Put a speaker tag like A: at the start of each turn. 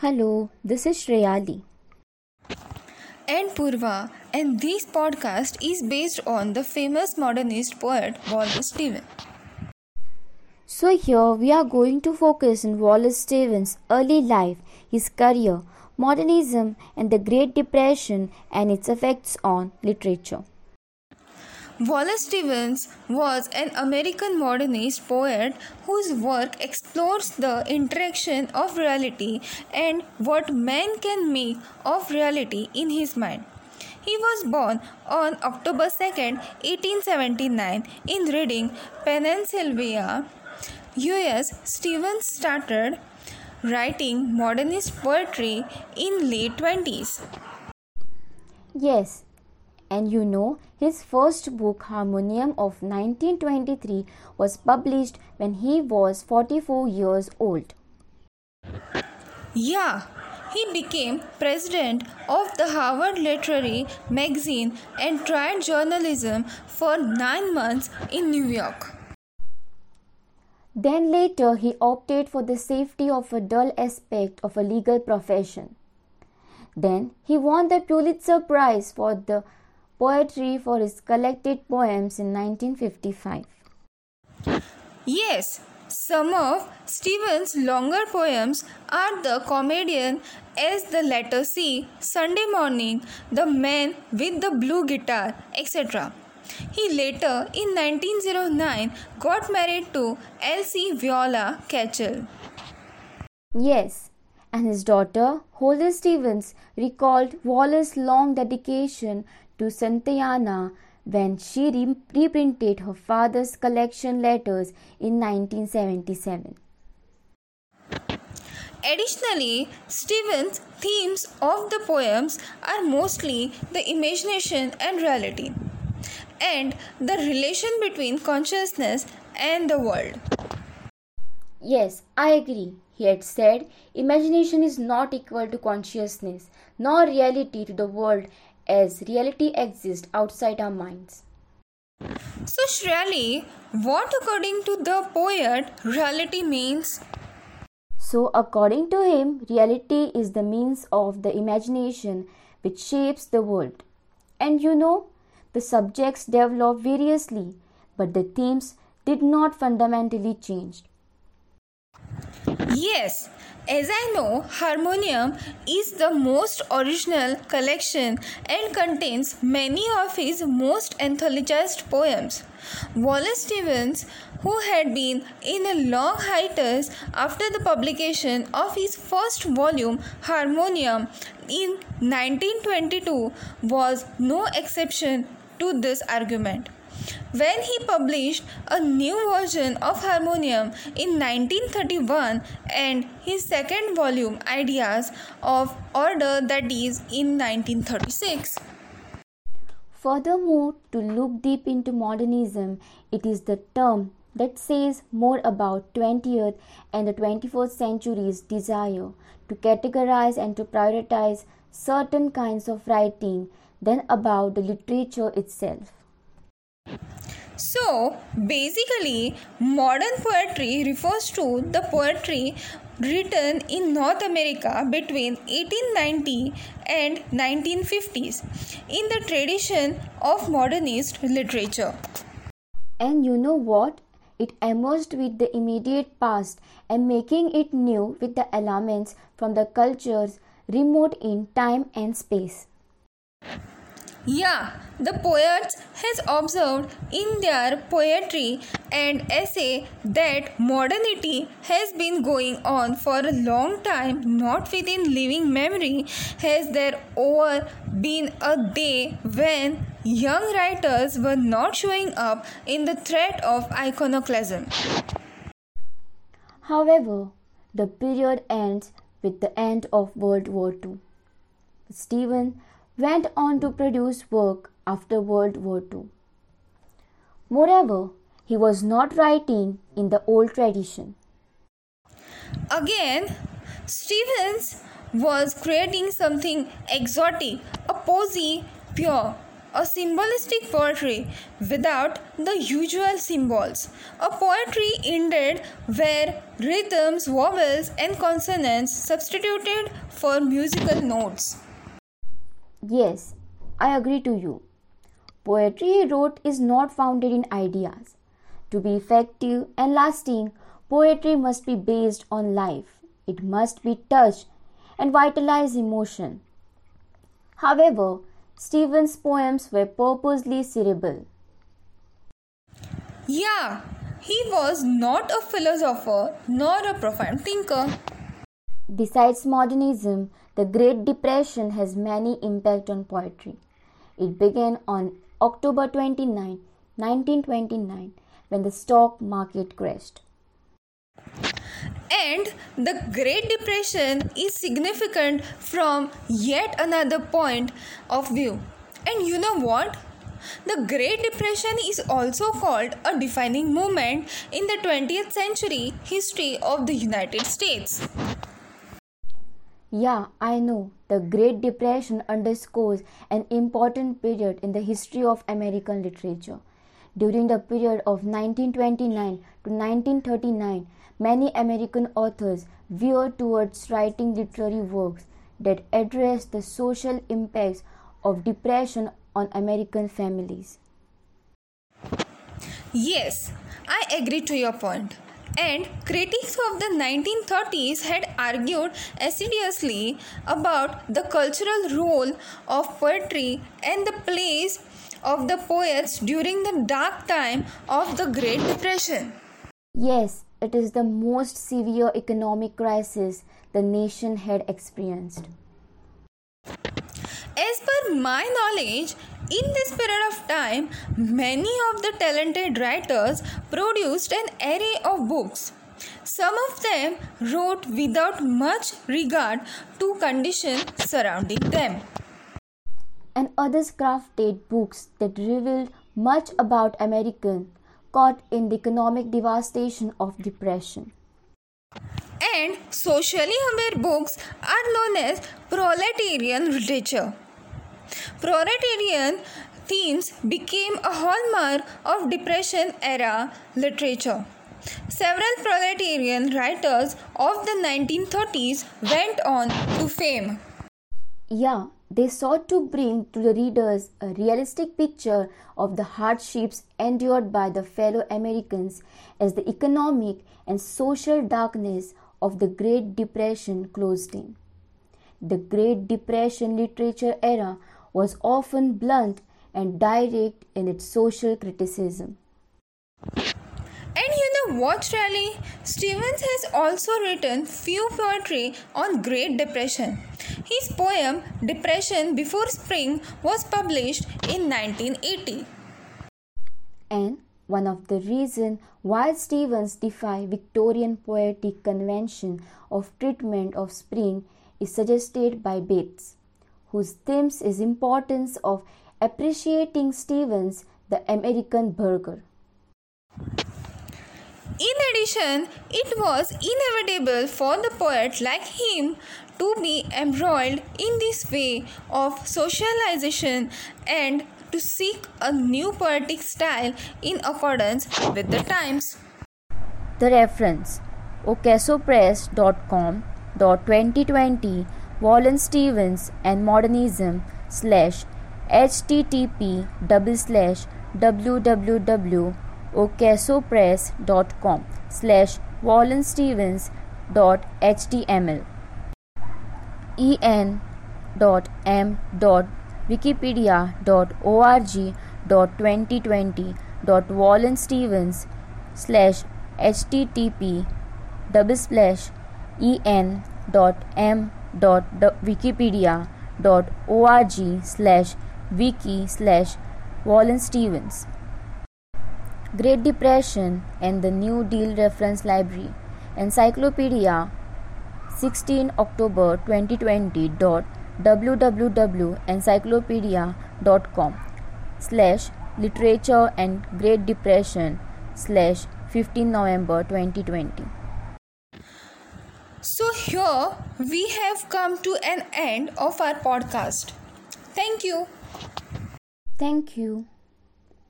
A: Hello, this is Shreyali.
B: And Purva, and this podcast is based on the famous modernist poet Wallace Stevens.
A: So, here we are going to focus on Wallace Stevens' early life, his career, modernism, and the Great Depression and its effects on literature.
B: Wallace Stevens was an American modernist poet whose work explores the interaction of reality and what man can make of reality in his mind. He was born on October 2, 1879, in Reading, Pennsylvania, US. Stevens started writing modernist poetry in late 20s.
A: Yes, and you know, his first book, Harmonium of 1923, was published when he was 44 years old.
B: Yeah, he became president of the Harvard Literary Magazine and tried journalism for nine months in New York.
A: Then later, he opted for the safety of a dull aspect of a legal profession. Then he won the Pulitzer Prize for the poetry for his collected poems in 1955.
B: Yes, some of Stevens' longer poems are The Comedian as the letter C, Sunday Morning, The Man with the Blue Guitar, etc. He later, in 1909, got married to Elsie Viola Kachel.
A: Yes, and his daughter, Holly Stevens, recalled Wallace's long dedication to Santayana when she re- reprinted her father's collection letters in 1977.
B: Additionally, Stevens' themes of the poems are mostly the imagination and reality, and the relation between consciousness and the world.
A: Yes, I agree. He had said, Imagination is not equal to consciousness, nor reality to the world as reality exists outside our minds.
B: So, Shreyali, what according to the poet reality means?
A: So, according to him, reality is the means of the imagination which shapes the world. And you know, the subjects develop variously, but the themes did not fundamentally change.
B: Yes, as I know, Harmonium is the most original collection and contains many of his most anthologized poems. Wallace Stevens, who had been in a long hiatus after the publication of his first volume, Harmonium, in 1922, was no exception to this argument. When he published a new version of Harmonium in 1931 and his second volume, Ideas of Order, that is in 1936.
A: Furthermore, to look deep into modernism, it is the term that says more about 20th and the 21st century's desire to categorize and to prioritize certain kinds of writing than about the literature itself.
B: So, basically, modern poetry refers to the poetry written in North America between 1890 and 1950s in the tradition of modernist literature.
A: And you know what? It emerged with the immediate past and making it new with the elements from the cultures remote in time and space.
B: Yeah, the poets has observed in their poetry and essay that modernity has been going on for a long time, not within living memory. Has there ever been a day when young writers were not showing up in the threat of iconoclasm?
A: However, the period ends with the end of World War II. Stephen went on to produce work after World War II. Moreover, he was not writing in the old tradition.
B: Again, Stevens was creating something exotic, a poésie, pure, a symbolistic poetry without the usual symbols. A poetry ended where rhythms, vowels, and consonants substituted for musical notes.
A: Yes, I agree to you. Poetry he wrote is not founded in ideas. To be effective and lasting, poetry must be based on life. It must be touched and vitalize emotion. However, Stevens' poems were purposely cerebral.
B: Yeah, he was not a philosopher nor a profound thinker.
A: Besides modernism, the Great Depression has many impact on poetry. It began on October 29, 1929, when the stock market crashed.
B: And the Great Depression is significant from yet another point of view. And you know what? The Great Depression is also called a defining moment in the 20th century history of the United States.
A: Yeah, I know. The Great Depression underscores an important period in the history of American literature. During the period of 1929 to 1939, many American authors veered towards writing literary works that address the social impacts of depression on American families.
B: Yes, I agree to your point and critics of the 1930s had argued assiduously about the cultural role of poetry and the place of the poets during the dark time of the Great Depression.
A: Yes, it is the most severe economic crisis the nation had experienced.
B: As per my knowledge, in this period of time, many of the talented writers produced an array of books. Some of them wrote without much regard to conditions surrounding them.
A: And others crafted books that revealed much about American caught in the economic devastation of depression.
B: And socially aware books are known as proletarian literature. Proletarian themes became a hallmark of Depression era literature. Several proletarian writers of the 1930s went on to fame.
A: Yeah, they sought to bring to the readers a realistic picture of the hardships endured by the fellow Americans as the economic and social darkness of the Great Depression closed in. The Great Depression literature era was often blunt and direct in its social criticism.
B: And you know what, really? Stevens has also written few poetry on Great Depression. His poem Depression Before Spring was published in 1980.
A: And one of the reasons why Stevens defied Victorian poetic convention of treatment of spring is suggested by Bates whose themes is importance of appreciating Stevens the American burger.
B: In addition, it was inevitable for the poet like him to be embroiled in this way of socialization and to seek a new poetic style in accordance with the times.
A: The reference ocasopress.com.2020 Wallen Stevens and Modernism slash http double slash www.ocasopress.com slash wallenstevens.html Stevens. slash http double slash En. Dot. M www.wikipedia.org slash wiki slash Wallen Stevens. Great Depression and the New Deal Reference Library Encyclopedia 16 October 2020 dot www.encyclopedia.com slash literature and Great Depression slash 15 November 2020
B: so, here we have come to an end of our podcast. Thank you.
A: Thank you.